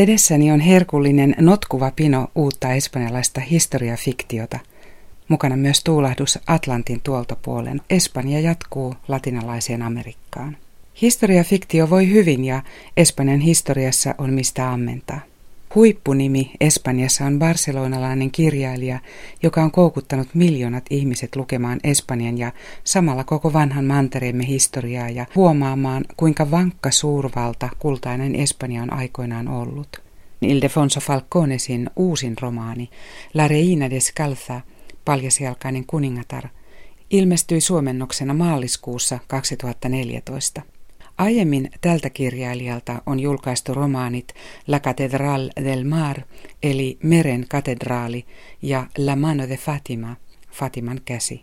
Edessäni on herkullinen notkuva pino uutta espanjalaista historiafiktiota. Mukana myös tuulahdus Atlantin tuolta puolen. Espanja jatkuu latinalaiseen Amerikkaan. Historiafiktio voi hyvin ja Espanjan historiassa on mistä ammentaa. Huippunimi Espanjassa on barcelonalainen kirjailija, joka on koukuttanut miljoonat ihmiset lukemaan Espanjan ja samalla koko vanhan mantereemme historiaa ja huomaamaan, kuinka vankka suurvalta kultainen Espanja on aikoinaan ollut. Ildefonso Falconesin uusin romaani La Reina Descalza, paljasjalkainen kuningatar, ilmestyi suomennoksena maaliskuussa 2014. Aiemmin tältä kirjailijalta on julkaistu romaanit La Catedral del Mar, eli Meren katedraali, ja La Mano de Fatima, Fatiman käsi.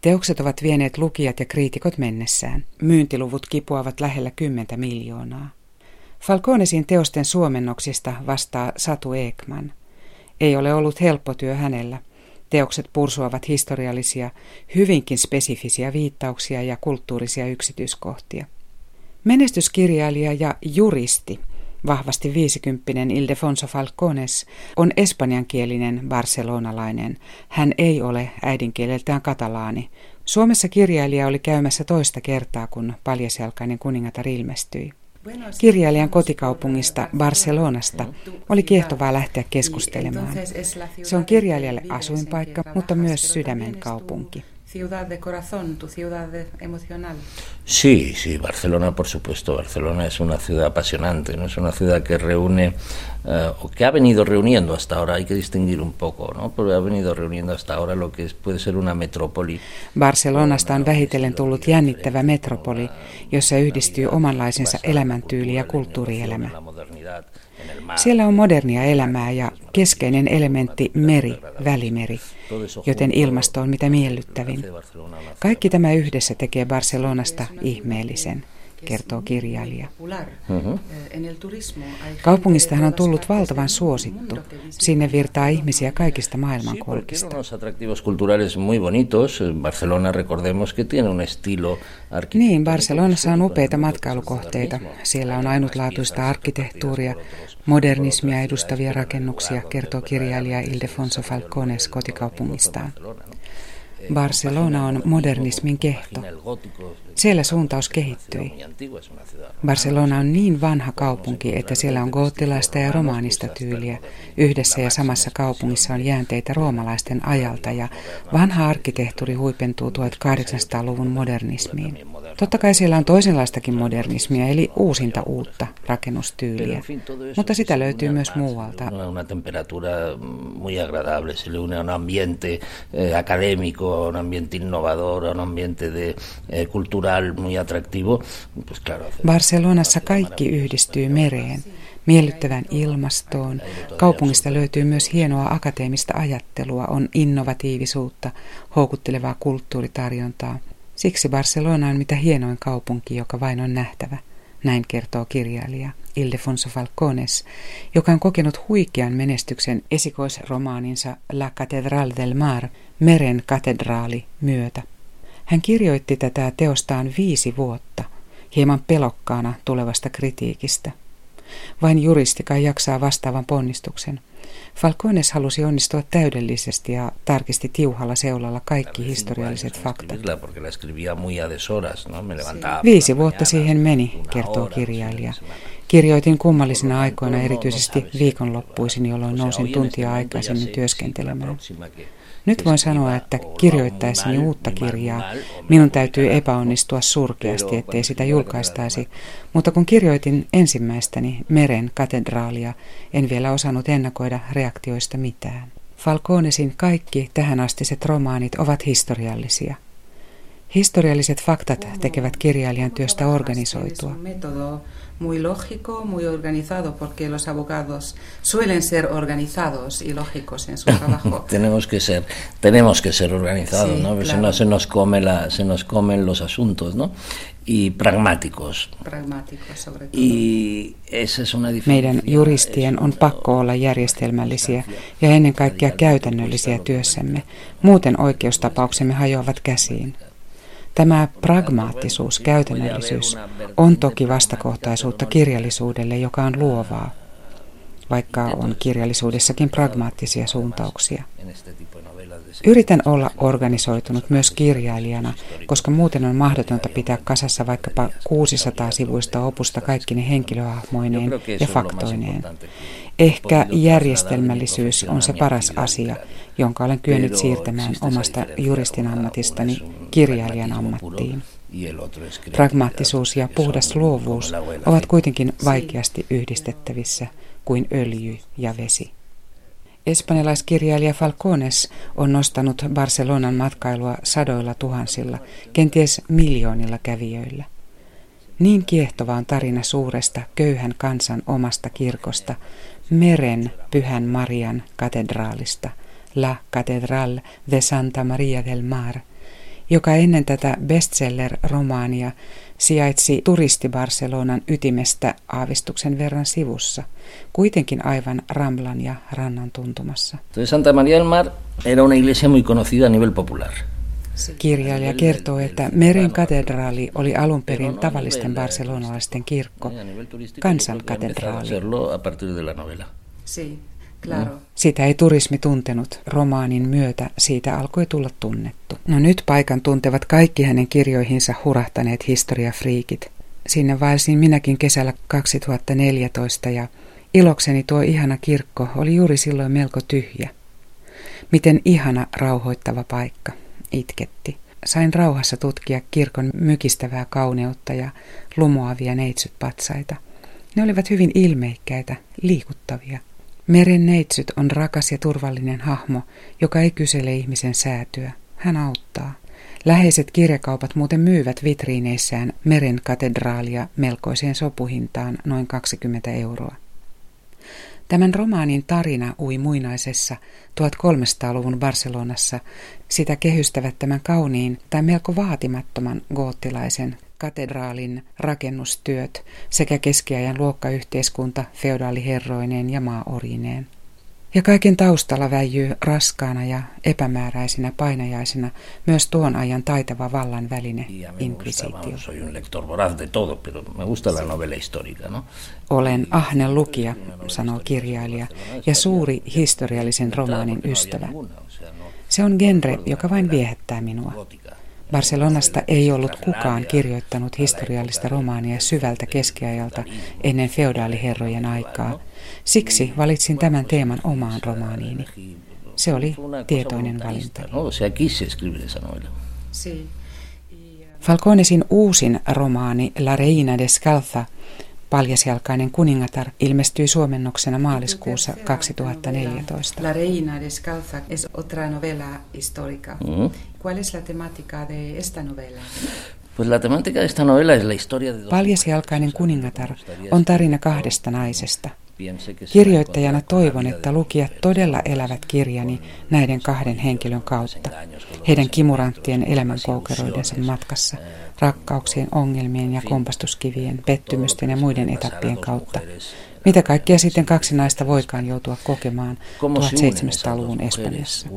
Teokset ovat vieneet lukijat ja kriitikot mennessään. Myyntiluvut kipuavat lähellä 10 miljoonaa. Falconesin teosten suomennoksista vastaa Satu Ekman. Ei ole ollut helppo työ hänellä. Teokset pursuavat historiallisia, hyvinkin spesifisiä viittauksia ja kulttuurisia yksityiskohtia. Menestyskirjailija ja juristi, vahvasti viisikymppinen Ildefonso Falcones, on espanjankielinen barcelonalainen. Hän ei ole äidinkieleltään katalaani. Suomessa kirjailija oli käymässä toista kertaa, kun paljasjalkainen kuningatar ilmestyi. Kirjailijan kotikaupungista Barcelonasta oli kiehtovaa lähteä keskustelemaan. Se on kirjailijalle asuinpaikka, mutta myös sydämen kaupunki ciudad de corazón, tu ciudad emocional. Sí, sí, Barcelona, por supuesto. Barcelona es una ciudad apasionante, ¿no? Es una ciudad que reúne, uh, o que ha venido reuniendo hasta ahora, hay que distinguir un poco, ¿no? Porque ha venido reuniendo hasta ahora lo que puede ser una metrópoli. Barcelonasta on vähitellen tullut jännittävä metropoli, jossa yhdistyy omanlaisensa elämäntyyli ja kulttuurielämä. Siellä on modernia elämää ja keskeinen elementti meri, välimeri, joten ilmasto on mitä miellyttävin. Kaikki tämä yhdessä tekee Barcelonasta ihmeellisen kertoo kirjailija. Mm-hmm. Kaupungistahan on tullut valtavan suosittu. Sinne virtaa ihmisiä kaikista maailmankolkista. Niin, Barcelonassa on upeita matkailukohteita. Siellä on ainutlaatuista arkkitehtuuria, modernismia edustavia rakennuksia, kertoo kirjailija Ildefonso Falcones kotikaupungistaan. Barcelona on modernismin kehto. Siellä suuntaus kehittyi. Barcelona on niin vanha kaupunki, että siellä on goottilaista ja romaanista tyyliä. Yhdessä ja samassa kaupungissa on jäänteitä roomalaisten ajalta ja vanha arkkitehtuuri huipentuu 1800-luvun modernismiin. Totta kai siellä on toisenlaistakin modernismia, eli uusinta uutta rakennustyyliä, mutta sitä löytyy myös muualta. Una temperatura muy agradable, se le une un ambiente eh, académico, un ambiente innovador, un ambiente de eh, cultural muy atractivo. Pues claro, Barcelonassa kaikki yhdistyy mereen miellyttävään ilmastoon. Kaupungista löytyy myös hienoa akateemista ajattelua, on innovatiivisuutta, houkuttelevaa kulttuuritarjontaa. Siksi Barcelona on mitä hienoin kaupunki, joka vain on nähtävä. Näin kertoo kirjailija Ildefonso Falcones, joka on kokenut huikean menestyksen esikoisromaaninsa La Catedral del Mar, meren katedraali, myötä. Hän kirjoitti tätä teostaan viisi vuotta, hieman pelokkaana tulevasta kritiikistä. Vain juristi kai jaksaa vastaavan ponnistuksen – Falcones halusi onnistua täydellisesti ja tarkisti tiuhalla seulalla kaikki historialliset faktat. Viisi vuotta siihen meni, kertoo kirjailija. Kirjoitin kummallisina aikoina erityisesti viikonloppuisin, jolloin nousin tuntia aikaisemmin työskentelemään. Nyt voin sanoa, että kirjoittaessani uutta kirjaa minun täytyy epäonnistua surkeasti, ettei sitä julkaistaisi, mutta kun kirjoitin ensimmäistäni Meren katedraalia, en vielä osannut ennakoida reaktioista mitään. Falconesin kaikki tähänastiset romaanit ovat historiallisia. Historialliset faktat tekevät kirjailijan työstä organisoitua muy lógico, muy organizado, porque los abogados suelen ser organizados y lógicos en su trabajo. tenemos que ser, tenemos que ser organizados, sí, ¿no? Claro. Si no se nos come la, se nos comen los asuntos, ¿no? Y pragmáticos. Pragmáticos sobre todo. Y esa es una Meidän juristien on pakko olla järjestelmällisiä ja ennen kaikkea käytännöllisiä työssämme. Muuten oikeustapauksemme hajoavat käsiin. Tämä pragmaattisuus, käytännöllisyys on toki vastakohtaisuutta kirjallisuudelle, joka on luovaa. Vaikka on kirjallisuudessakin pragmaattisia suuntauksia. Yritän olla organisoitunut myös kirjailijana, koska muuten on mahdotonta pitää kasassa vaikkapa 600 sivuista opusta kaikkine henkilöhahmoineen ja faktoineen. Ehkä järjestelmällisyys on se paras asia, jonka olen kyennyt siirtämään omasta juristin ammatistani kirjailijan ammattiin. Pragmaattisuus ja puhdas luovuus ovat kuitenkin vaikeasti yhdistettävissä kuin öljy ja vesi. Espanjalaiskirjailija Falcones on nostanut Barcelonan matkailua sadoilla tuhansilla, kenties miljoonilla kävijöillä. Niin kiehtova on tarina suuresta köyhän kansan omasta kirkosta, meren pyhän Marian katedraalista, La Catedral de Santa Maria del Mar, joka ennen tätä bestseller-romaania sijaitsi turisti Barcelonan ytimestä aavistuksen verran sivussa, kuitenkin aivan Ramblan ja rannan tuntumassa. Santa Maria del Mar era una iglesia muy conocida a nivel popular. Kirjailija kertoo, että Meren katedraali oli alun perin tavallisten barcelonalaisten kirkko, kansan katedraali. Claro. Sitä ei turismi tuntenut. Romaanin myötä siitä alkoi tulla tunnettu. No nyt paikan tuntevat kaikki hänen kirjoihinsa hurahtaneet historiafriikit. Sinne vaelsin minäkin kesällä 2014 ja ilokseni tuo ihana kirkko oli juuri silloin melko tyhjä. Miten ihana rauhoittava paikka, itketti. Sain rauhassa tutkia kirkon mykistävää kauneutta ja lumoavia neitsytpatsaita. Ne olivat hyvin ilmeikkäitä, liikuttavia – Meren neitsyt on rakas ja turvallinen hahmo, joka ei kysele ihmisen säätyä. Hän auttaa. Läheiset kirjakaupat muuten myyvät vitriineissään meren katedraalia melkoiseen sopuhintaan noin 20 euroa. Tämän romaanin tarina ui muinaisessa 1300-luvun Barcelonassa sitä kehystävät tämän kauniin tai melko vaatimattoman goottilaisen katedraalin rakennustyöt sekä keskiajan luokkayhteiskunta feodaaliherroineen ja maaorineen. Ja kaiken taustalla väijyy raskaana ja epämääräisenä painajaisena myös tuon ajan taitava vallan väline, inkvisitio. No? Olen ahne lukija, sanoo kirjailija, ja suuri historiallisen romaanin ystävä. Se on genre, joka vain viehättää minua. Barcelonasta ei ollut kukaan kirjoittanut historiallista romaania syvältä keskiajalta ennen feodaaliherrojen aikaa. Siksi valitsin tämän teeman omaan romaaniini. Se oli tietoinen valinta. Falconesin uusin romaani La Reina Descalza – Paljasjalkainen kuningatar ilmestyi suomennoksena maaliskuussa 2014. La Reina Descalza es otra novela histórica. Mm. ¿Cuál es la temática de esta novela? Pues la temática de esta novela es la historia de Paljasjalkainen kuningatar on tarina kahdesta naisesta. Kirjoittajana toivon, että lukijat todella elävät kirjani näiden kahden henkilön kautta, heidän kimuranttien elämänkoukeroidensa matkassa, rakkauksien, ongelmien ja kompastuskivien, pettymysten ja muiden etappien kautta. Mitä kaikkea sitten kaksi naista voikaan joutua kokemaan 1700-luvun Espanjassa?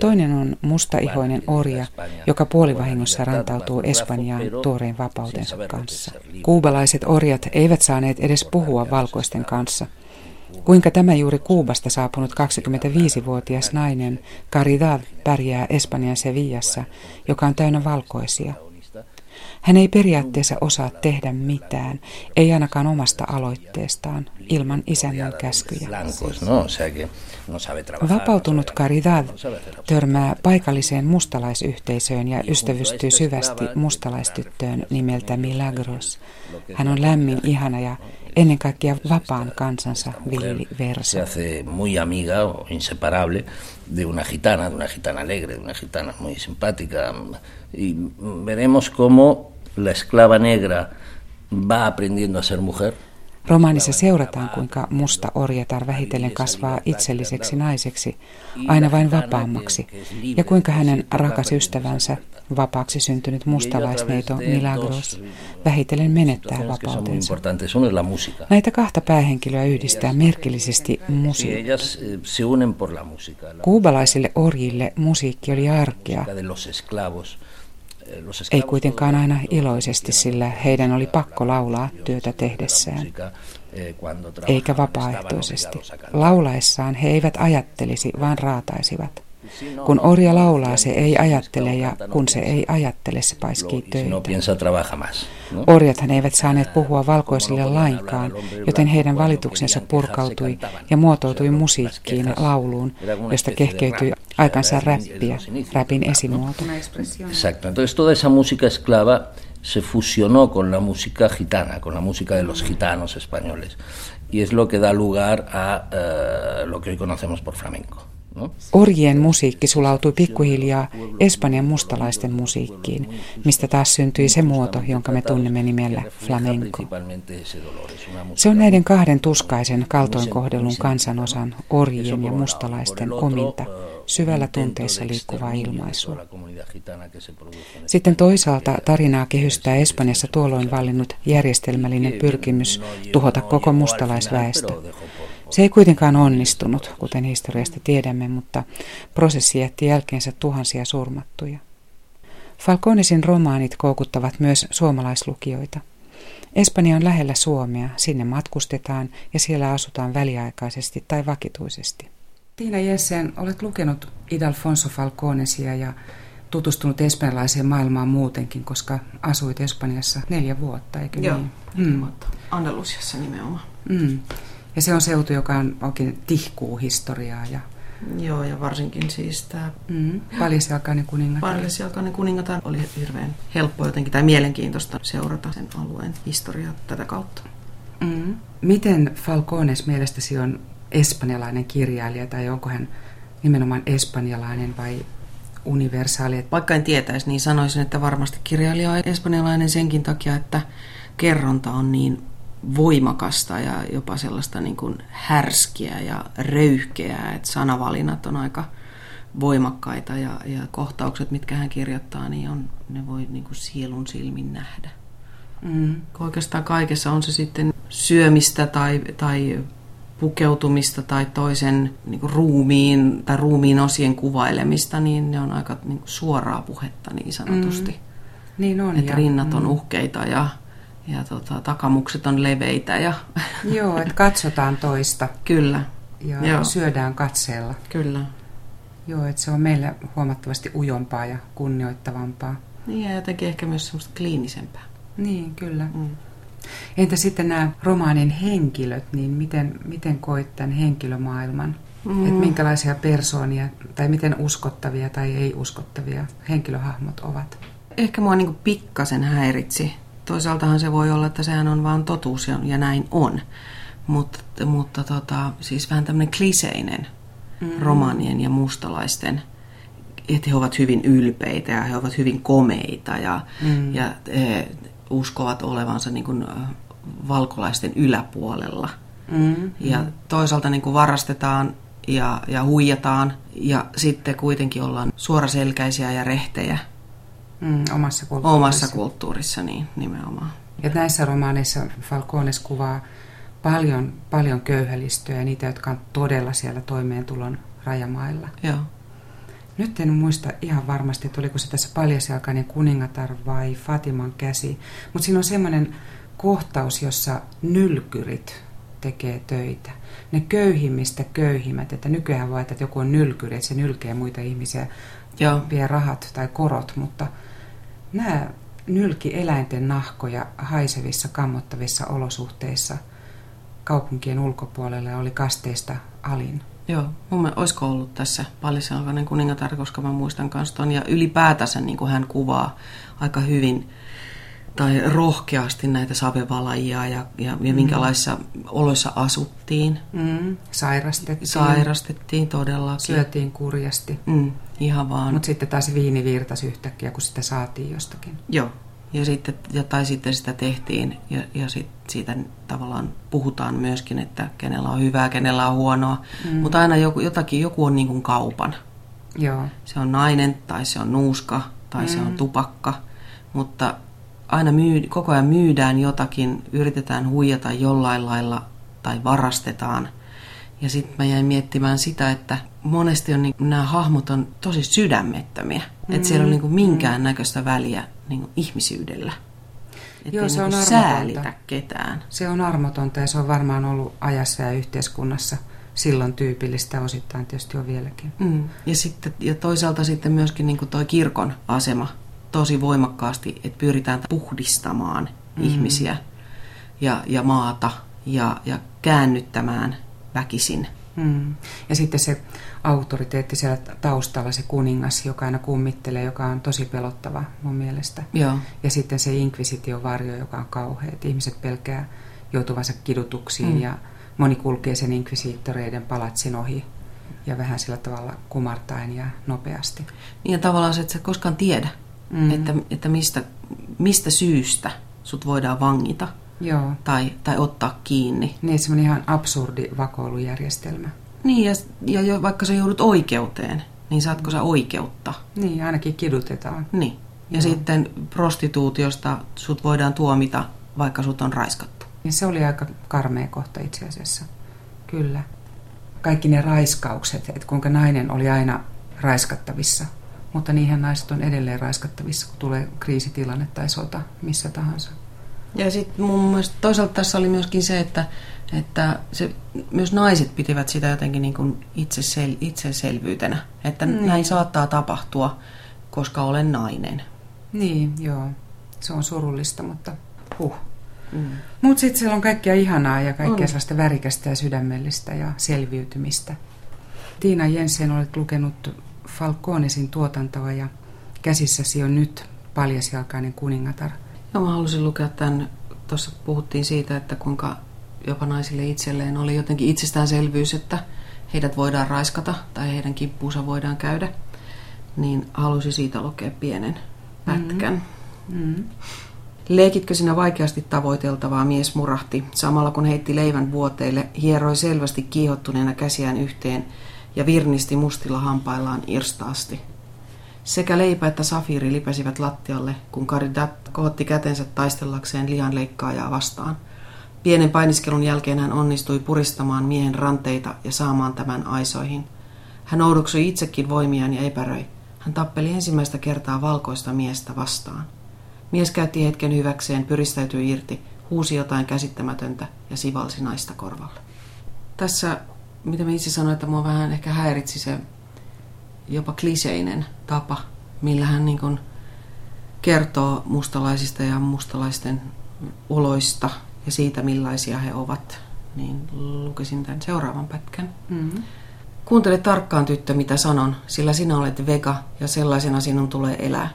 Toinen on mustaihoinen orja, joka puolivahingossa rantautuu Espanjaan tuoreen vapautensa kanssa. Kuubalaiset orjat eivät saaneet edes puhua valkoisten kanssa. Kuinka tämä juuri Kuubasta saapunut 25-vuotias nainen Caridad pärjää Espanjan Sevillassa, joka on täynnä valkoisia – hän ei periaatteessa osaa tehdä mitään, ei ainakaan omasta aloitteestaan, ilman isännän käskyjä. Vapautunut Caridad törmää paikalliseen mustalaisyhteisöön ja ystävystyy syvästi mustalaistyttöön nimeltä Milagros. Hän on lämmin, ihana ja ennen kaikkea vapaan kansansa villi verso. Muy amiga o inseparable de una gitana, de una gitana alegre, de una gitana muy simpática. Y veremos cómo la esclava negra va aprendiendo a ser mujer. Romaanissa seurataan, kuinka musta orjatar vähitellen kasvaa itselliseksi naiseksi, aina vain vapaammaksi, ja kuinka hänen rakas ystävänsä, vapaaksi syntynyt mustalaisneito Milagros, vähitellen menettää vapautensa. Näitä kahta päähenkilöä yhdistää merkillisesti musiikki. Kuubalaisille orjille musiikki oli arkea, ei kuitenkaan aina iloisesti, sillä heidän oli pakko laulaa työtä tehdessään. eh, eikä vapaaehtoisesti. Laulaessaan he eivät ajattelisi, vaan raataisivat. Kun orja laulaa, se ei ajattele ja kun se ei ajattele, se paiskii töitä. Orjathan eivät saaneet puhua valkoisille lainkaan, joten heidän valituksensa purkautui ja muotoutui musiikkiin, lauluun, josta kehkeytyi aikansa räppiä, räpin esimuoto. Exacto. Entonces toda esa música esclava se fusionó con la música gitana, con la música de los gitanos españoles. Y es lo que da lugar a uh, lo que hoy conocemos por flamenco. Orjien musiikki sulautui pikkuhiljaa Espanjan mustalaisten musiikkiin, mistä taas syntyi se muoto, jonka me tunnemme nimellä flamenco. Se on näiden kahden tuskaisen kaltoinkohdelun kansanosan, orjien ja mustalaisten ominta, syvällä tunteissa liikkuvaa ilmaisua. Sitten toisaalta tarinaa kehystää Espanjassa tuolloin vallinnut järjestelmällinen pyrkimys tuhota koko mustalaisväestö. Se ei kuitenkaan onnistunut, kuten historiasta tiedämme, mutta prosessi jätti jälkeensä tuhansia surmattuja. Falconesin romaanit koukuttavat myös suomalaislukijoita. Espanja on lähellä Suomea, sinne matkustetaan ja siellä asutaan väliaikaisesti tai vakituisesti. Tiina Jessen, olet lukenut Idalfonso Falconesia ja tutustunut espanjalaiseen maailmaan muutenkin, koska asuit Espanjassa neljä vuotta, eikö Joo, niin? mm. vuotta. Andalusiassa nimenomaan. Mm. Ja se on seutu, joka on oikein tihkuu historiaa. Ja... Joo, ja varsinkin siis tämä... Mm. Paljasjalkainen kuningatar. Paljasjalkainen kuningatar oli hirveän helppo jotenkin, tai mielenkiintoista seurata sen alueen historiaa tätä kautta. Mm. Miten Falcones mielestäsi on espanjalainen kirjailija, tai onko hän nimenomaan espanjalainen vai universaali? Vaikka en tietäisi, niin sanoisin, että varmasti kirjailija on espanjalainen senkin takia, että kerronta on niin voimakasta ja jopa sellaista niin kuin härskiä ja röyhkeää, että sanavalinnat on aika voimakkaita ja, ja kohtaukset, mitkä hän kirjoittaa, niin on, ne voi niin kuin sielun silmin nähdä. Mm. Oikeastaan kaikessa on se sitten syömistä tai, tai pukeutumista tai toisen niin kuin ruumiin tai ruumiin osien kuvailemista, niin ne on aika niin kuin suoraa puhetta niin sanotusti. Mm. Niin on. Että rinnat on mm. uhkeita ja ja tota, takamukset on leveitä. Ja Joo, että katsotaan toista. Kyllä. Ja Joo. syödään katseella. Kyllä. Joo, että se on meille huomattavasti ujompaa ja kunnioittavampaa. Niin ja jotenkin ehkä myös semmoista kliinisempää. Niin, kyllä. Mm. Entä sitten nämä romaanin henkilöt, niin miten, miten koit tämän henkilömaailman? Mm. Että minkälaisia persoonia tai miten uskottavia tai ei uskottavia henkilöhahmot ovat? Ehkä mua niin pikkasen häiritsi toisaaltahan se voi olla, että sehän on vaan totuus ja, ja näin on. Mutta, mutta tota, siis vähän tämmöinen kliseinen mm-hmm. romanien ja mustalaisten, että he ovat hyvin ylpeitä ja he ovat hyvin komeita ja, mm. ja he uskovat olevansa niin kuin valkolaisten yläpuolella. Mm-hmm. Ja toisaalta niin kuin varastetaan ja, ja huijataan ja sitten kuitenkin ollaan suoraselkäisiä ja rehtejä. Mm, omassa kulttuurissa. Omassa kulttuurissa, niin nimenomaan. Ja näissä romaaneissa Falcones kuvaa paljon, paljon köyhälistöä ja niitä, jotka on todella siellä toimeentulon rajamailla. Joo. Nyt en muista ihan varmasti, että oliko se tässä paljasjalkainen kuningatar vai Fatiman käsi, mutta siinä on semmoinen kohtaus, jossa nylkyrit tekee töitä. Ne köyhimmistä köyhimmät, että nykyään voi, että joku on nylkyri, että se nylkee muita ihmisiä, Joo. vie rahat tai korot, mutta nämä nylki eläinten nahkoja haisevissa, kammottavissa olosuhteissa kaupunkien ulkopuolella oli kasteista alin. Joo, mun mielestä olisiko ollut tässä Pallisalkainen kuningatar, koska mä muistan kanssa ton. Ja ylipäätänsä niin kuin hän kuvaa aika hyvin tai rohkeasti näitä savevalajia ja, ja, ja minkälaisissa oloissa asuttiin. Mm. Sairastettiin. Sairastettiin todellakin. Syötiin kurjasti. Mm. Ihan vaan. Mutta sitten taas viini virtasi yhtäkkiä, kun sitä saatiin jostakin. Joo. Ja sitten, ja, tai sitten sitä tehtiin ja, ja sit, siitä tavallaan puhutaan myöskin, että kenellä on hyvää, kenellä on huonoa. Mm. Mutta aina joku, jotakin, joku on niin kuin kaupan. Joo. Se on nainen tai se on nuuska tai mm. se on mm. tupakka. Mutta aina myy, koko ajan myydään jotakin, yritetään huijata jollain lailla tai varastetaan. Ja sitten mä jäin miettimään sitä, että monesti on niin, nämä hahmot on tosi sydämettömiä. Mm. Että siellä on niin minkään näköistä väliä niin ihmisyydellä. Että Joo, se niin on säälitä ketään. Se on armotonta ja se on varmaan ollut ajassa ja yhteiskunnassa silloin tyypillistä osittain tietysti on vieläkin. Mm. Ja, sitten, ja toisaalta sitten myöskin niin tuo kirkon asema tosi voimakkaasti, että pyritään puhdistamaan mm. ihmisiä ja, ja maata ja, ja käännyttämään väkisin. Mm. Ja sitten se autoriteetti siellä taustalla, se kuningas, joka aina kummittelee, joka on tosi pelottava mun mielestä. Joo. Ja sitten se inkvisition varjo, joka on kauhea, että ihmiset pelkää joutuvansa kidutuksiin mm. ja moni kulkee sen inkvisiittoreiden palatsin ohi ja vähän sillä tavalla kumartaen ja nopeasti. Niin ja tavallaan se, että sä koskaan tiedä, mm. että, että mistä, mistä syystä sut voidaan vangita Joo. Tai, tai ottaa kiinni. Niin, semmoinen ihan absurdi vakoilujärjestelmä. Niin, ja, ja jo, vaikka sä joudut oikeuteen, niin saatko sä oikeutta? Niin, ainakin kidutetaan. Niin. Ja Joo. sitten prostituutiosta sut voidaan tuomita, vaikka sut on raiskattu. Ja se oli aika karmea kohta itse asiassa. Kyllä. Kaikki ne raiskaukset, että kuinka nainen oli aina raiskattavissa. Mutta niinhän naiset on edelleen raiskattavissa, kun tulee kriisitilanne tai sota, missä tahansa. Ja sitten mun mielestä toisaalta tässä oli myöskin se, että, että se, myös naiset pitivät sitä jotenkin niin kuin itsesel, itseselvyytenä, että mm. näin saattaa tapahtua, koska olen nainen. Niin, joo. Se on surullista, mutta huh. Mm. Mutta sitten siellä on kaikkea ihanaa ja kaikkea on. sellaista värikästä ja sydämellistä ja selviytymistä. Tiina Jensen, olet lukenut Falconesin tuotantoa ja käsissäsi on nyt paljasjalkainen kuningatar – No mä halusin lukea tämän, tuossa puhuttiin siitä, että kuinka jopa naisille itselleen oli jotenkin itsestäänselvyys, että heidät voidaan raiskata tai heidän kippuunsa voidaan käydä, niin halusin siitä lukea pienen pätkän. Mm-hmm. Mm-hmm. Leikitkö sinä vaikeasti tavoiteltavaa mies murahti, samalla kun heitti leivän vuoteille, hieroi selvästi kiihottuneena käsiään yhteen ja virnisti mustilla hampaillaan irstaasti. Sekä leipä että safiiri lipäsivät lattialle, kun Karidat kohotti kätensä taistellakseen lihan leikkaajaa vastaan. Pienen painiskelun jälkeen hän onnistui puristamaan miehen ranteita ja saamaan tämän aisoihin. Hän oudoksui itsekin voimiaan ja epäröi. Hän tappeli ensimmäistä kertaa valkoista miestä vastaan. Mies käytti hetken hyväkseen, pyristäytyi irti, huusi jotain käsittämätöntä ja sivalsi naista korvalle. Tässä, mitä mä itse sanoin, että mua vähän ehkä häiritsi se jopa kliseinen tapa, millä hän niin kuin kertoo mustalaisista ja mustalaisten oloista ja siitä, millaisia he ovat, niin lukisin tämän seuraavan pätkän. Mm-hmm. Kuuntele tarkkaan tyttö, mitä sanon, sillä sinä olet vega ja sellaisena sinun tulee elää.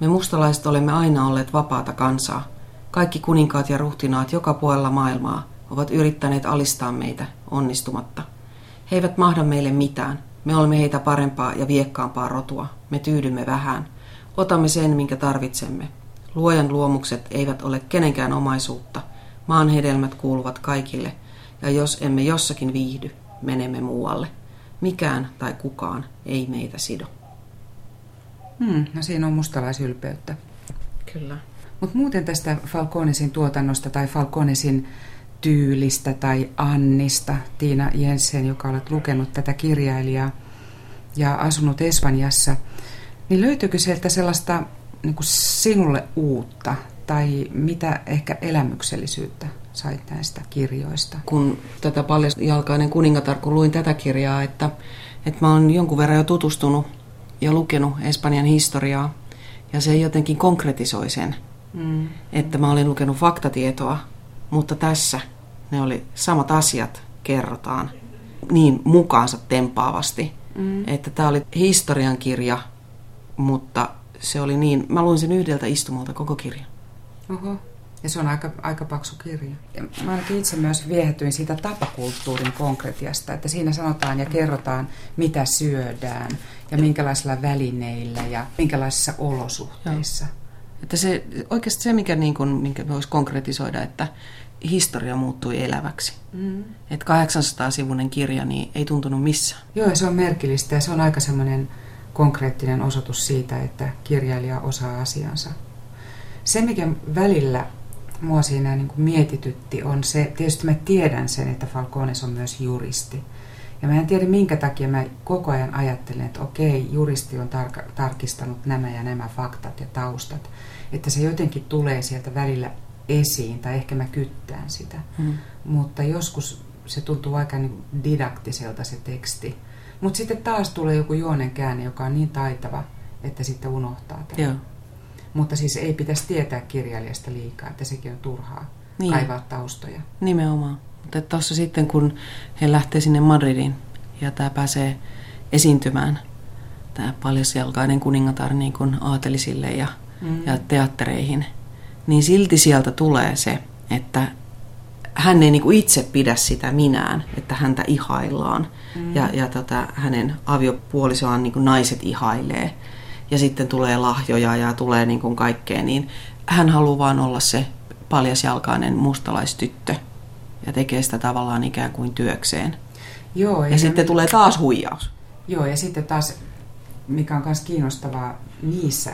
Me mustalaiset olemme aina olleet vapaata kansaa. Kaikki kuninkaat ja ruhtinaat joka puolella maailmaa ovat yrittäneet alistaa meitä onnistumatta. He eivät mahda meille mitään, me olemme heitä parempaa ja viekkaampaa rotua. Me tyydymme vähän. Otamme sen, minkä tarvitsemme. Luojan luomukset eivät ole kenenkään omaisuutta. Maan hedelmät kuuluvat kaikille, ja jos emme jossakin viihdy, menemme muualle. Mikään tai kukaan ei meitä sido. Hmm, no siinä on mustalaisylpeyttä. Kyllä. Mutta muuten tästä Falconesin tuotannosta tai Falconesin Tyylistä tai Annista, Tiina Jensen, joka olet lukenut tätä kirjailijaa ja asunut Espanjassa, niin löytyykö sieltä sellaista niin kuin sinulle uutta tai mitä ehkä elämyksellisyyttä sait näistä kirjoista? Kun tätä paljasjalkainen kuningatar, kun luin tätä kirjaa, että, että mä oon jonkun verran jo tutustunut ja lukenut Espanjan historiaa ja se jotenkin konkretisoi sen, mm. että mä olin lukenut faktatietoa mutta tässä ne oli samat asiat kerrotaan niin mukaansa tempaavasti, mm. että tämä oli historiankirja, mutta se oli niin, mä luin sen yhdeltä istumalta koko kirja. Oho. Ja se on aika, aika paksu kirja. Ja mä ainakin itse myös viehätyin siitä tapakulttuurin konkretiasta, että siinä sanotaan ja kerrotaan, mitä syödään ja minkälaisilla välineillä ja minkälaisissa olosuhteissa. Joo. Että se, oikeasti se, mikä, niin kuin, minkä voisi konkretisoida, että historia muuttui eläväksi. Mm. Että 800-sivuinen kirja niin ei tuntunut missään. Joo, se on merkillistä ja se on aika semmoinen konkreettinen osoitus siitä, että kirjailija osaa asiansa. Se, mikä välillä mua siinä niin kuin mietitytti, on se, tietysti mä tiedän sen, että Falcones on myös juristi. Ja mä en tiedä, minkä takia mä koko ajan ajattelen, että okei, juristi on tar- tarkistanut nämä ja nämä faktat ja taustat. Että se jotenkin tulee sieltä välillä esiin tai ehkä mä kyttään sitä. Mm. Mutta joskus se tuntuu aika niin didaktiselta se teksti. Mutta sitten taas tulee joku juonen käänne, joka on niin taitava, että sitten unohtaa tämän. Joo. Mutta siis ei pitäisi tietää kirjailijasta liikaa, että sekin on turhaa niin. kaivaa taustoja. Nimenomaan. Mutta tuossa sitten, kun he lähtee sinne Madridin ja tämä pääsee esiintymään, tämä paljasjalkainen kuningatar niin kuin aatelisille ja, mm. ja teattereihin, niin silti sieltä tulee se, että hän ei niin kuin itse pidä sitä minään, että häntä ihaillaan. Mm. Ja, ja tota, hänen aviopuolisoaan niin kuin naiset ihailee. Ja sitten tulee lahjoja ja tulee niin kuin kaikkea, niin hän haluaa vaan olla se paljasjalkainen mustalaistyttö ja tekee sitä tavallaan ikään kuin työkseen. Joo, ja, ja sitten tulee taas huijaus. Joo, ja sitten taas, mikä on myös kiinnostavaa niissä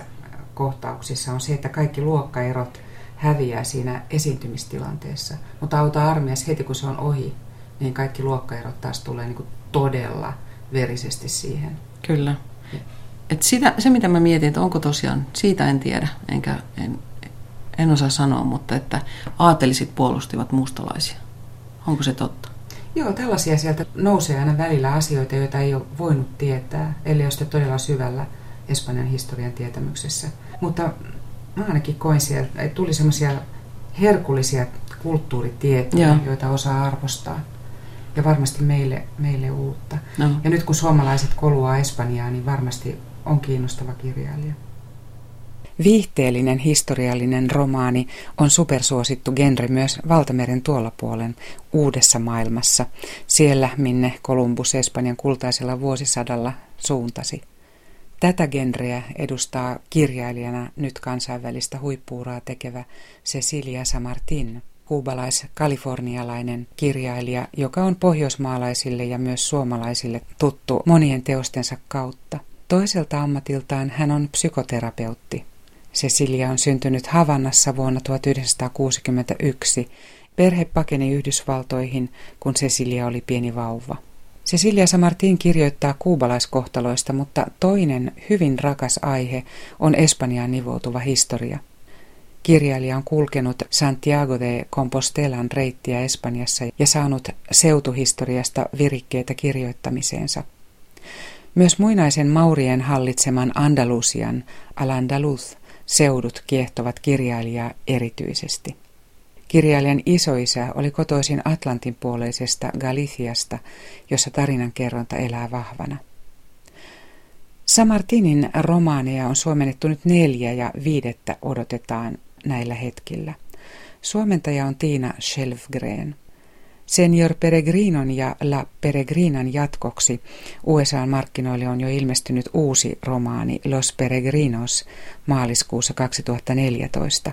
kohtauksissa, on se, että kaikki luokkaerot häviää siinä esiintymistilanteessa. Mutta auta armias heti kun se on ohi, niin kaikki luokkaerot taas tulee niin kuin todella verisesti siihen. Kyllä. Et sitä, se mitä mä mietin, että onko tosiaan, siitä en tiedä, enkä en, en osaa sanoa, mutta että aatelisit puolustivat mustalaisia. Onko se totta? Joo, tällaisia sieltä nousee aina välillä asioita, joita ei ole voinut tietää, ellei ole todella syvällä Espanjan historian tietämyksessä. Mutta mä ainakin koin siellä, että tuli semmoisia herkullisia kulttuuritietoja, Joo. joita osaa arvostaa. Ja varmasti meille, meille uutta. No. Ja nyt kun suomalaiset koluaa Espanjaa, niin varmasti on kiinnostava kirjailija. Viihteellinen historiallinen romaani on supersuosittu genre myös Valtameren tuolla puolen uudessa maailmassa, siellä minne Kolumbus Espanjan kultaisella vuosisadalla suuntasi. Tätä genreä edustaa kirjailijana nyt kansainvälistä huippuuraa tekevä Cecilia Samartin, kuubalais-kalifornialainen kirjailija, joka on pohjoismaalaisille ja myös suomalaisille tuttu monien teostensa kautta. Toiselta ammatiltaan hän on psykoterapeutti. Cecilia on syntynyt Havannassa vuonna 1961. Perhe pakeni Yhdysvaltoihin, kun Cecilia oli pieni vauva. Cecilia Samartin kirjoittaa kuubalaiskohtaloista, mutta toinen hyvin rakas aihe on Espanjaan nivoutuva historia. Kirjailija on kulkenut Santiago de Compostelan reittiä Espanjassa ja saanut seutuhistoriasta virikkeitä kirjoittamiseensa. Myös muinaisen Maurien hallitseman Andalusian, Al-Andalus, seudut kiehtovat kirjailijaa erityisesti. Kirjailijan isoisä oli kotoisin Atlantin puoleisesta Galiciasta, jossa tarinankerronta elää vahvana. Samartinin romaaneja on suomennettu nyt neljä ja viidettä odotetaan näillä hetkillä. Suomentaja on Tiina Schelfgren. Senior Peregrinon ja La Peregrinan jatkoksi USA-markkinoille on jo ilmestynyt uusi romaani Los Peregrinos maaliskuussa 2014.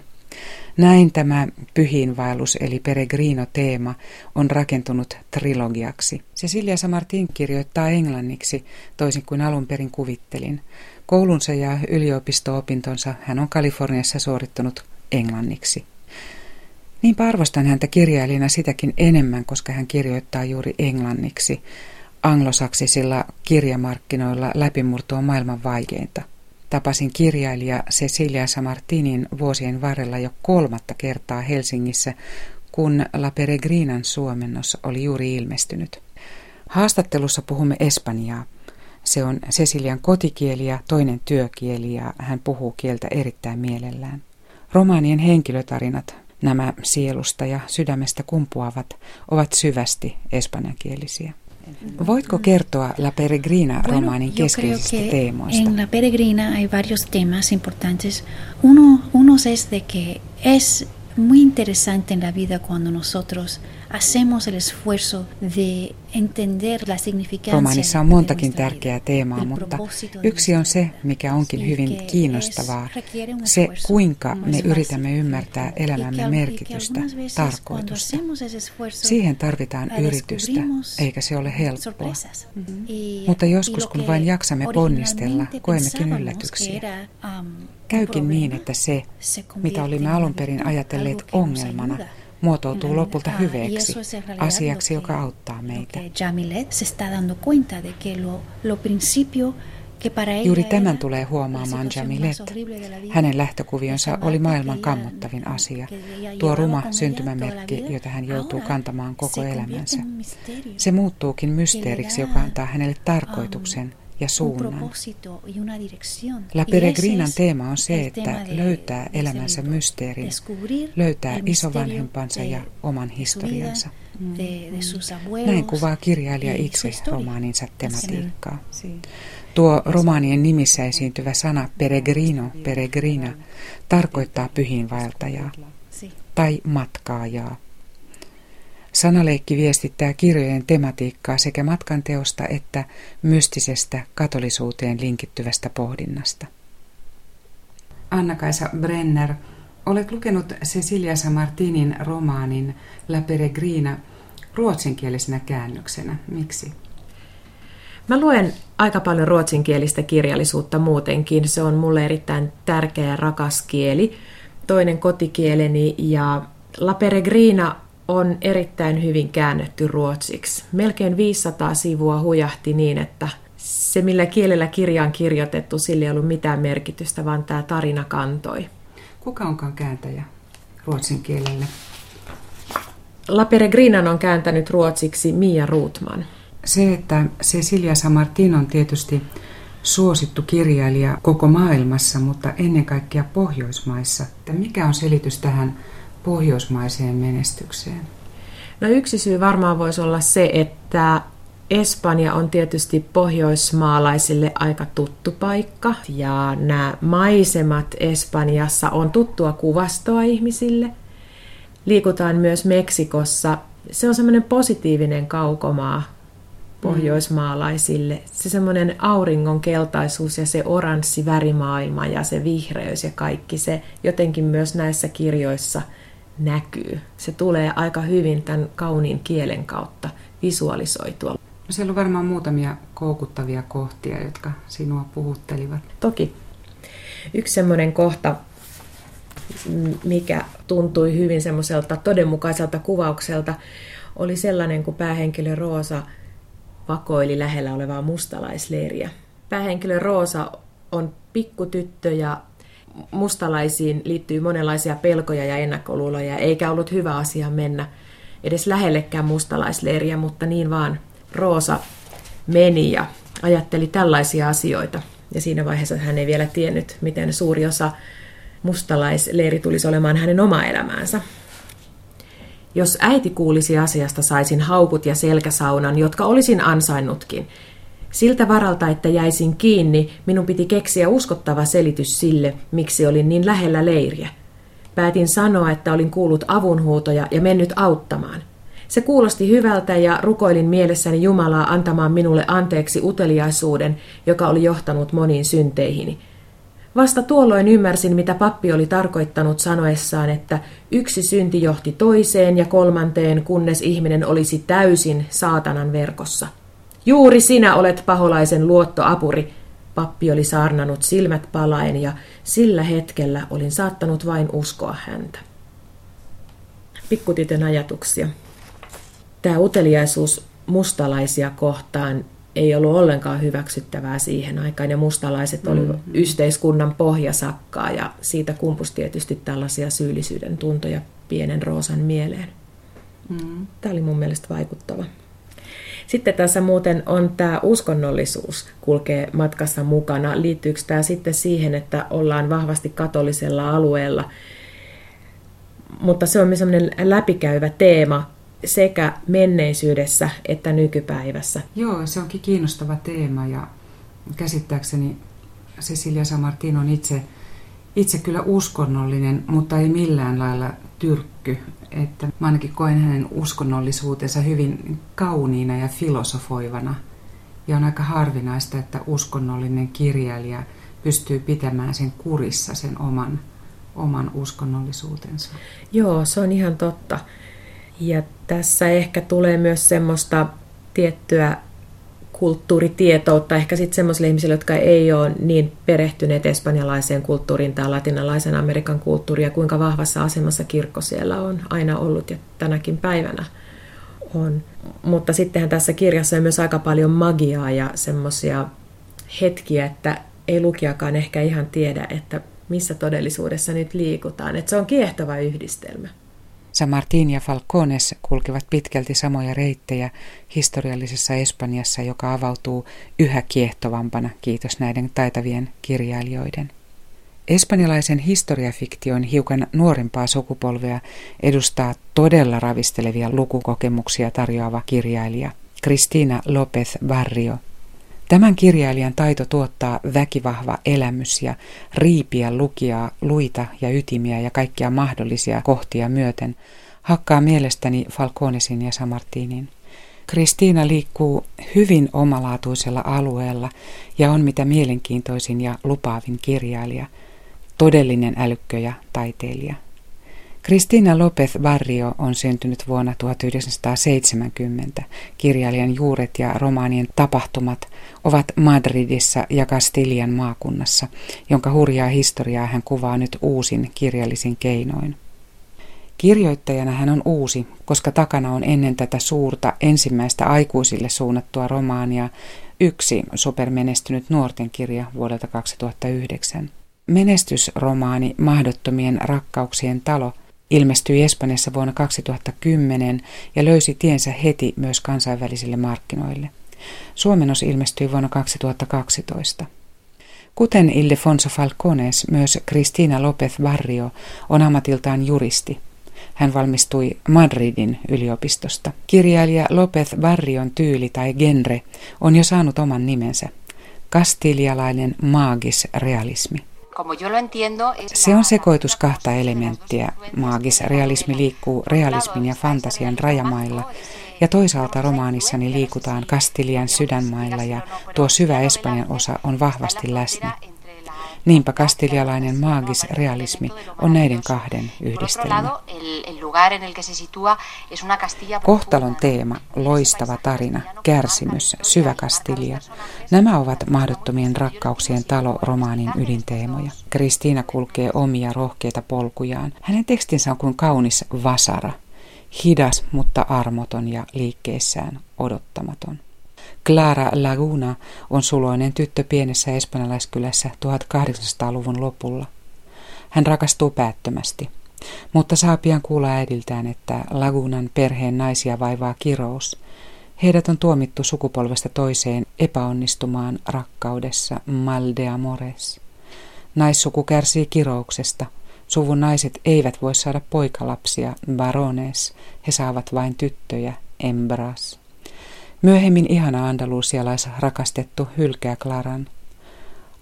Näin tämä pyhiinvaellus eli peregrino-teema on rakentunut trilogiaksi. Cecilia Samartin kirjoittaa englanniksi, toisin kuin alun perin kuvittelin. Koulunsa ja yliopisto-opintonsa hän on Kaliforniassa suorittanut englanniksi. Niin arvostan häntä kirjailijana sitäkin enemmän, koska hän kirjoittaa juuri englanniksi. Anglosaksisilla kirjamarkkinoilla läpimurto on maailman vaikeinta. Tapasin kirjailija Cecilia Samartinin vuosien varrella jo kolmatta kertaa Helsingissä, kun La Peregrinan suomennos oli juuri ilmestynyt. Haastattelussa puhumme espanjaa. Se on Cecilian kotikieli ja toinen työkieli ja hän puhuu kieltä erittäin mielellään. Romaanien henkilötarinat, nämä sielusta ja sydämestä kumpuavat, ovat syvästi espanjankielisiä. Voitko kertoa La Peregrina-romaanin keskeisistä teemoista? En La Peregrina hay varios temas importantes. Uno, uno es de que es muy interesante en la vida cuando nosotros hacemos el esfuerzo de entender la significancia. Romaanissa on montakin tärkeää teemaa, mutta yksi on se, mikä onkin hyvin kiinnostavaa, se kuinka me yritämme ymmärtää elämämme merkitystä, tarkoitusta. Siihen tarvitaan yritystä, eikä se ole helppoa. Mutta joskus, kun vain jaksamme ponnistella, koemmekin yllätyksiä. Käykin niin, että se, mitä olimme alun perin ajatelleet ongelmana, muotoutuu lopulta hyveeksi, asiaksi, joka auttaa meitä. Juuri tämän tulee huomaamaan Jamilet. Hänen lähtökuvionsa oli maailman kammottavin asia, tuo ruma syntymämerkki, jota hän joutuu kantamaan koko elämänsä. Se muuttuukin mysteeriksi, joka antaa hänelle tarkoituksen, ja suunnan. La Peregrinan teema on se, että löytää elämänsä mysteerin, löytää isovanhempansa ja oman historiansa. Näin kuvaa kirjailija itse romaaninsa tematiikkaa. Tuo romaanien nimissä esiintyvä sana peregrino, peregrina, tarkoittaa pyhiinvaeltajaa tai matkaajaa. Sanaleikki viestittää kirjojen tematiikkaa sekä matkan teosta että mystisestä katolisuuteen linkittyvästä pohdinnasta. Anna-Kaisa Brenner, olet lukenut Cecilia Samartinin romaanin La Peregrina ruotsinkielisenä käännöksenä. Miksi? Mä luen aika paljon ruotsinkielistä kirjallisuutta muutenkin. Se on mulle erittäin tärkeä ja rakas kieli. Toinen kotikieleni ja La Peregrina on erittäin hyvin käännetty ruotsiksi. Melkein 500 sivua hujahti niin, että se millä kielellä kirja on kirjoitettu, sillä ei ollut mitään merkitystä, vaan tämä tarina kantoi. Kuka onkaan kääntäjä ruotsin kielelle? La Peregrinan on kääntänyt ruotsiksi Mia Ruutman. Se, että Cecilia Samartin on tietysti suosittu kirjailija koko maailmassa, mutta ennen kaikkea Pohjoismaissa. Mikä on selitys tähän pohjoismaiseen menestykseen? No yksi syy varmaan voisi olla se, että Espanja on tietysti pohjoismaalaisille aika tuttu paikka ja nämä maisemat Espanjassa on tuttua kuvastoa ihmisille. Liikutaan myös Meksikossa. Se on semmoinen positiivinen kaukomaa pohjoismaalaisille. Se semmoinen auringon keltaisuus ja se oranssi värimaailma ja se vihreys ja kaikki se jotenkin myös näissä kirjoissa – näkyy. Se tulee aika hyvin tämän kauniin kielen kautta visualisoitua. No siellä on varmaan muutamia koukuttavia kohtia, jotka sinua puhuttelivat. Toki. Yksi semmoinen kohta, mikä tuntui hyvin semmoiselta todenmukaiselta kuvaukselta, oli sellainen, kun päähenkilö Roosa vakoili lähellä olevaa mustalaisleiriä. Päähenkilö Roosa on pikkutyttö ja mustalaisiin liittyy monenlaisia pelkoja ja ennakkoluuloja, eikä ollut hyvä asia mennä edes lähellekään mustalaisleiriä, mutta niin vaan Roosa meni ja ajatteli tällaisia asioita. Ja siinä vaiheessa hän ei vielä tiennyt, miten suuri osa mustalaisleiri tulisi olemaan hänen oma elämäänsä. Jos äiti kuulisi asiasta, saisin haukut ja selkäsaunan, jotka olisin ansainnutkin – Siltä varalta, että jäisin kiinni, minun piti keksiä uskottava selitys sille, miksi olin niin lähellä leiriä. Päätin sanoa, että olin kuullut avunhuutoja ja mennyt auttamaan. Se kuulosti hyvältä ja rukoilin mielessäni Jumalaa antamaan minulle anteeksi uteliaisuuden, joka oli johtanut moniin synteihini. Vasta tuolloin ymmärsin, mitä pappi oli tarkoittanut sanoessaan, että yksi synti johti toiseen ja kolmanteen, kunnes ihminen olisi täysin saatanan verkossa – Juuri sinä olet paholaisen luottoapuri, pappi oli saarnanut silmät palaen ja sillä hetkellä olin saattanut vain uskoa häntä. Pikkutytön ajatuksia. Tämä uteliaisuus mustalaisia kohtaan ei ollut ollenkaan hyväksyttävää siihen aikaan ja mustalaiset olivat mm-hmm. yhteiskunnan pohjasakkaa ja siitä kumpusi tietysti tällaisia syyllisyyden tuntoja pienen Roosan mieleen. Mm. Tämä oli mun mielestä vaikuttava. Sitten tässä muuten on tämä uskonnollisuus kulkee matkassa mukana. Liittyykö tämä sitten siihen, että ollaan vahvasti katolisella alueella? Mutta se on sellainen läpikäyvä teema sekä menneisyydessä että nykypäivässä. Joo, se onkin kiinnostava teema ja käsittääkseni Cecilia Samartin on itse, itse kyllä uskonnollinen, mutta ei millään lailla tyrkky että mä ainakin koen hänen uskonnollisuutensa hyvin kauniina ja filosofoivana. Ja on aika harvinaista, että uskonnollinen kirjailija pystyy pitämään sen kurissa sen oman, oman uskonnollisuutensa. Joo, se on ihan totta. Ja tässä ehkä tulee myös semmoista tiettyä kulttuuritietoutta ehkä sitten semmoisille ihmisille, jotka ei ole niin perehtyneet espanjalaiseen kulttuuriin tai latinalaisen Amerikan kulttuuriin ja kuinka vahvassa asemassa kirkko siellä on aina ollut ja tänäkin päivänä on. Mutta sittenhän tässä kirjassa on myös aika paljon magiaa ja semmoisia hetkiä, että ei lukijakaan ehkä ihan tiedä, että missä todellisuudessa nyt liikutaan. Että se on kiehtova yhdistelmä. San Martin ja Falcones kulkivat pitkälti samoja reittejä historiallisessa Espanjassa, joka avautuu yhä kiehtovampana, kiitos näiden taitavien kirjailijoiden. Espanjalaisen historiafiktion hiukan nuorempaa sukupolvea edustaa todella ravistelevia lukukokemuksia tarjoava kirjailija Cristina López Barrio. Tämän kirjailijan taito tuottaa väkivahva elämys ja riipiä lukijaa, luita ja ytimiä ja kaikkia mahdollisia kohtia myöten hakkaa mielestäni Falconesin ja Samartinin. Kristiina liikkuu hyvin omalaatuisella alueella ja on mitä mielenkiintoisin ja lupaavin kirjailija – todellinen älykkö ja taiteilija. Cristina López Barrio on syntynyt vuonna 1970. Kirjailijan juuret ja romaanien tapahtumat ovat Madridissa ja Castilian maakunnassa, jonka hurjaa historiaa hän kuvaa nyt uusin kirjallisin keinoin. Kirjoittajana hän on uusi, koska takana on ennen tätä suurta ensimmäistä aikuisille suunnattua romaania yksi supermenestynyt nuorten kirja vuodelta 2009. Menestysromaani Mahdottomien rakkauksien talo ilmestyi Espanjassa vuonna 2010 ja löysi tiensä heti myös kansainvälisille markkinoille. Suomennos ilmestyi vuonna 2012. Kuten Ildefonso Falcones, myös Cristina López Barrio on ammatiltaan juristi. Hän valmistui Madridin yliopistosta. Kirjailija López Barrion tyyli tai genre on jo saanut oman nimensä. Kastilialainen maagis realismi. Se on sekoitus kahta elementtiä. Maagis realismi liikkuu realismin ja fantasian rajamailla, ja toisaalta romaanissani liikutaan Kastilian sydänmailla ja tuo syvä Espanjan osa on vahvasti läsnä. Niinpä kastilialainen maagis realismi on näiden kahden yhdistelmä. Kohtalon teema, loistava tarina, kärsimys, syvä Kastilia. Nämä ovat mahdottomien rakkauksien talo romaanin ydinteemoja. Kristiina kulkee omia rohkeita polkujaan. Hänen tekstinsä on kuin kaunis vasara, hidas mutta armoton ja liikkeessään odottamaton. Clara Laguna on suloinen tyttö pienessä espanjalaiskylässä 1800-luvun lopulla. Hän rakastuu päättömästi, mutta saa pian kuulla äidiltään, että Lagunan perheen naisia vaivaa kirous. Heidät on tuomittu sukupolvesta toiseen epäonnistumaan rakkaudessa mal de amores. Naissuku kärsii kirouksesta. Suvun naiset eivät voi saada poikalapsia, barones. He saavat vain tyttöjä, embras. Myöhemmin ihana andalusialais rakastettu hylkää Klaran.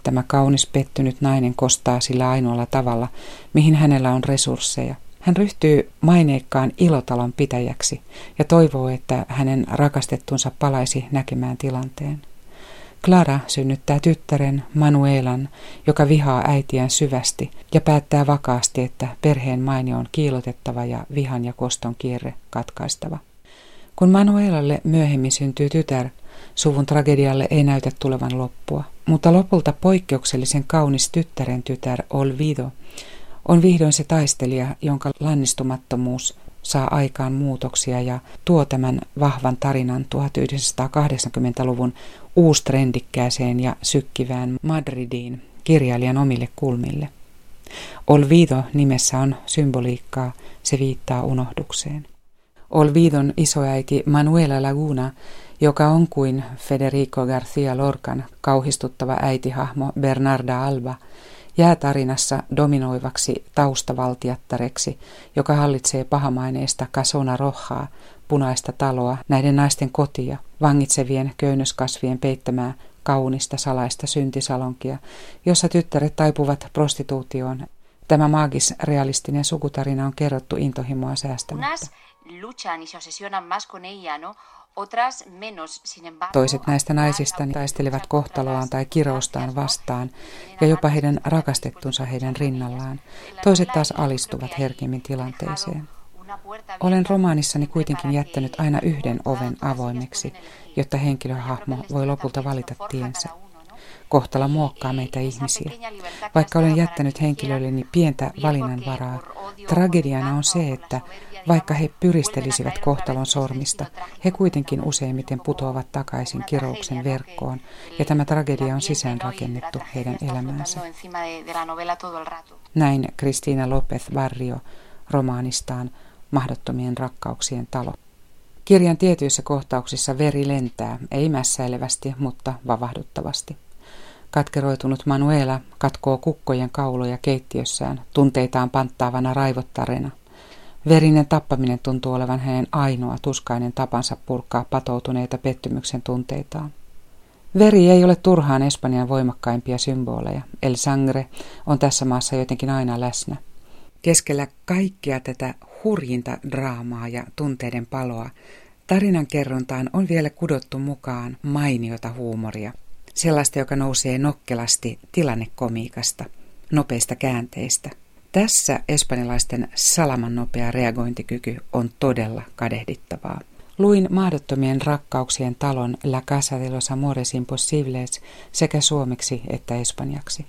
Tämä kaunis pettynyt nainen kostaa sillä ainoalla tavalla, mihin hänellä on resursseja. Hän ryhtyy maineikkaan ilotalon pitäjäksi ja toivoo, että hänen rakastettunsa palaisi näkemään tilanteen. Clara synnyttää tyttären Manuelan, joka vihaa äitiään syvästi ja päättää vakaasti, että perheen maine on kiilotettava ja vihan ja koston kierre katkaistava. Kun Manuelalle myöhemmin syntyy tytär, suvun tragedialle ei näytä tulevan loppua. Mutta lopulta poikkeuksellisen kaunis tyttären tytär Olvido on vihdoin se taistelija, jonka lannistumattomuus saa aikaan muutoksia ja tuo tämän vahvan tarinan 1980-luvun uustrendikkääseen ja sykkivään Madridiin kirjailijan omille kulmille. Olvido nimessä on symboliikkaa, se viittaa unohdukseen. Olvidon isoäiti Manuela Laguna, joka on kuin Federico Garcia Lorcan kauhistuttava äitihahmo Bernarda Alba, jää tarinassa dominoivaksi taustavaltiattareksi, joka hallitsee pahamaineista Casona Rohaa, punaista taloa, näiden naisten kotia, vangitsevien köynnöskasvien peittämää kaunista salaista syntisalonkia, jossa tyttäret taipuvat prostituutioon. Tämä maagis realistinen sukutarina on kerrottu intohimoa säästämättä luchan y se obsesionan más con ella, ¿no? Toiset näistä naisista taistelevat kohtaloaan tai kiroustaan vastaan ja jopa heidän rakastettunsa heidän rinnallaan. Toiset taas alistuvat herkemmin tilanteeseen. Olen romaanissani kuitenkin jättänyt aina yhden oven avoimeksi, jotta henkilöhahmo voi lopulta valita tiensä. Kohtala muokkaa meitä ihmisiä. Vaikka olen jättänyt henkilölleni pientä valinnanvaraa, tragediana on se, että Vaikka he pyristelisivät kohtalon sormista, he kuitenkin useimmiten putoavat takaisin kirouksen verkkoon, ja tämä tragedia on sisäänrakennettu heidän elämäänsä. Näin Kristiina Lopez Barrio romaanistaan Mahdottomien rakkauksien talo. Kirjan tietyissä kohtauksissa veri lentää, ei mässäilevästi, mutta vavahduttavasti. Katkeroitunut Manuela katkoo kukkojen kauloja keittiössään, tunteitaan panttaavana raivottarena. Verinen tappaminen tuntuu olevan hänen ainoa tuskainen tapansa purkaa patoutuneita pettymyksen tunteitaan. Veri ei ole turhaan Espanjan voimakkaimpia symboleja. El sangre on tässä maassa jotenkin aina läsnä. Keskellä kaikkea tätä hurjinta draamaa ja tunteiden paloa tarinan kerrontaan on vielä kudottu mukaan mainiota huumoria. Sellaista, joka nousee nokkelasti tilannekomiikasta, nopeista käänteistä. Tässä espanjalaisten salaman nopea reagointikyky on todella kadehdittavaa. Luin mahdottomien rakkauksien talon La Casa de los Amores Imposibles sekä suomeksi että espanjaksi.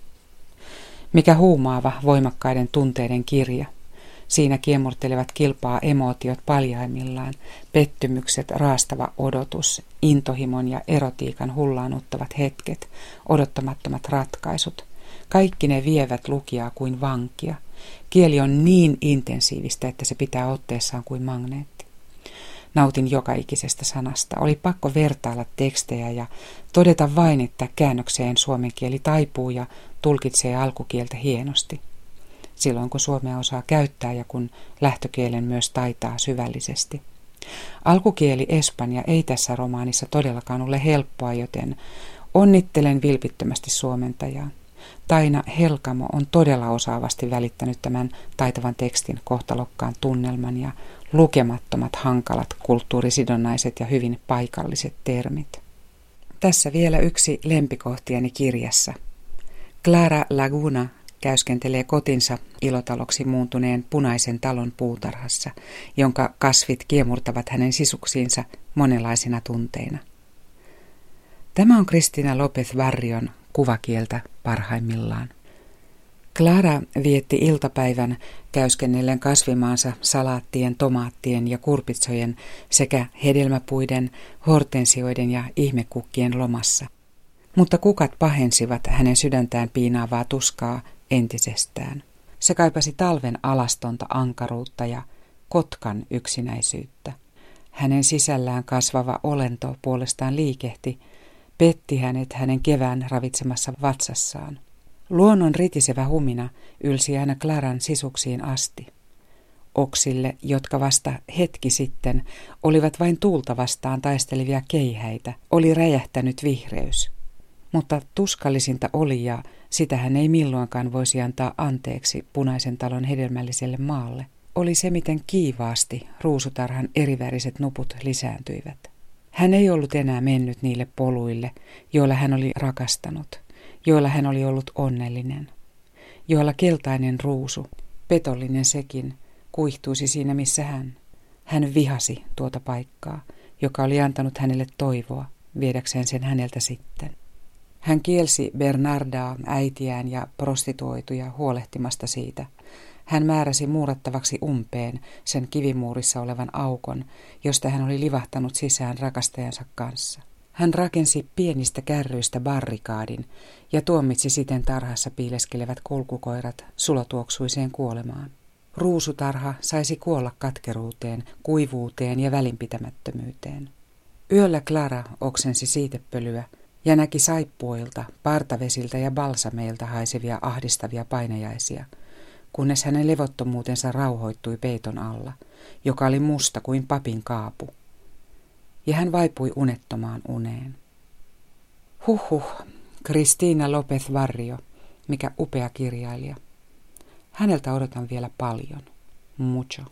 Mikä huumaava voimakkaiden tunteiden kirja. Siinä kiemurtelevat kilpaa emootiot paljaimmillaan, pettymykset, raastava odotus, intohimon ja erotiikan hullaanuttavat hetket, odottamattomat ratkaisut. Kaikki ne vievät lukijaa kuin vankia. Kieli on niin intensiivistä, että se pitää otteessaan kuin magneetti. Nautin joka ikisestä sanasta. Oli pakko vertailla tekstejä ja todeta vain, että käännökseen suomen kieli taipuu ja tulkitsee alkukieltä hienosti. Silloin kun suomea osaa käyttää ja kun lähtökielen myös taitaa syvällisesti. Alkukieli Espanja ei tässä romaanissa todellakaan ole helppoa, joten onnittelen vilpittömästi suomentajaa. Taina Helkamo on todella osaavasti välittänyt tämän taitavan tekstin kohtalokkaan tunnelman ja lukemattomat hankalat kulttuurisidonnaiset ja hyvin paikalliset termit. Tässä vielä yksi lempikohtiani kirjassa. Clara Laguna käyskentelee kotinsa ilotaloksi muuntuneen punaisen talon puutarhassa, jonka kasvit kiemurtavat hänen sisuksiinsa monenlaisina tunteina. Tämä on Kristina Lopez Varrion kuvakieltä parhaimmillaan. Clara vietti iltapäivän käyskennellen kasvimaansa salaattien, tomaattien ja kurpitsojen sekä hedelmäpuiden, hortensioiden ja ihmekukkien lomassa. Mutta kukat pahensivat hänen sydäntään piinaavaa tuskaa entisestään. Se kaipasi talven alastonta ankaruutta ja kotkan yksinäisyyttä. Hänen sisällään kasvava olento puolestaan liikehti, petti hänet hänen kevään ravitsemassa vatsassaan. Luonnon ritisevä humina ylsi aina Klaran sisuksiin asti. Oksille, jotka vasta hetki sitten olivat vain tuulta vastaan taistelevia keihäitä, oli räjähtänyt vihreys. Mutta tuskallisinta oli ja sitä hän ei milloinkaan voisi antaa anteeksi punaisen talon hedelmälliselle maalle, oli se, miten kiivaasti ruusutarhan eriväriset nuput lisääntyivät. Hän ei ollut enää mennyt niille poluille, joilla hän oli rakastanut, joilla hän oli ollut onnellinen, joilla keltainen ruusu, petollinen sekin, kuihtuisi siinä missä hän. Hän vihasi tuota paikkaa, joka oli antanut hänelle toivoa, viedäkseen sen häneltä sitten. Hän kielsi Bernardaa, äitiään ja prostituoituja huolehtimasta siitä. Hän määräsi muurattavaksi umpeen sen kivimuurissa olevan aukon, josta hän oli livahtanut sisään rakastajansa kanssa. Hän rakensi pienistä kärryistä barrikaadin ja tuomitsi siten tarhassa piileskelevät kulkukoirat sulotuoksuiseen kuolemaan. Ruusutarha saisi kuolla katkeruuteen, kuivuuteen ja välinpitämättömyyteen. Yöllä Clara oksensi siitepölyä, ja näki saippuilta, partavesiltä ja balsameilta haisevia ahdistavia painajaisia, kunnes hänen levottomuutensa rauhoittui peiton alla, joka oli musta kuin papin kaapu. Ja hän vaipui unettomaan uneen. Huhhuh, Kristiina Lopez Varrio, mikä upea kirjailija. Häneltä odotan vielä paljon. Mucho.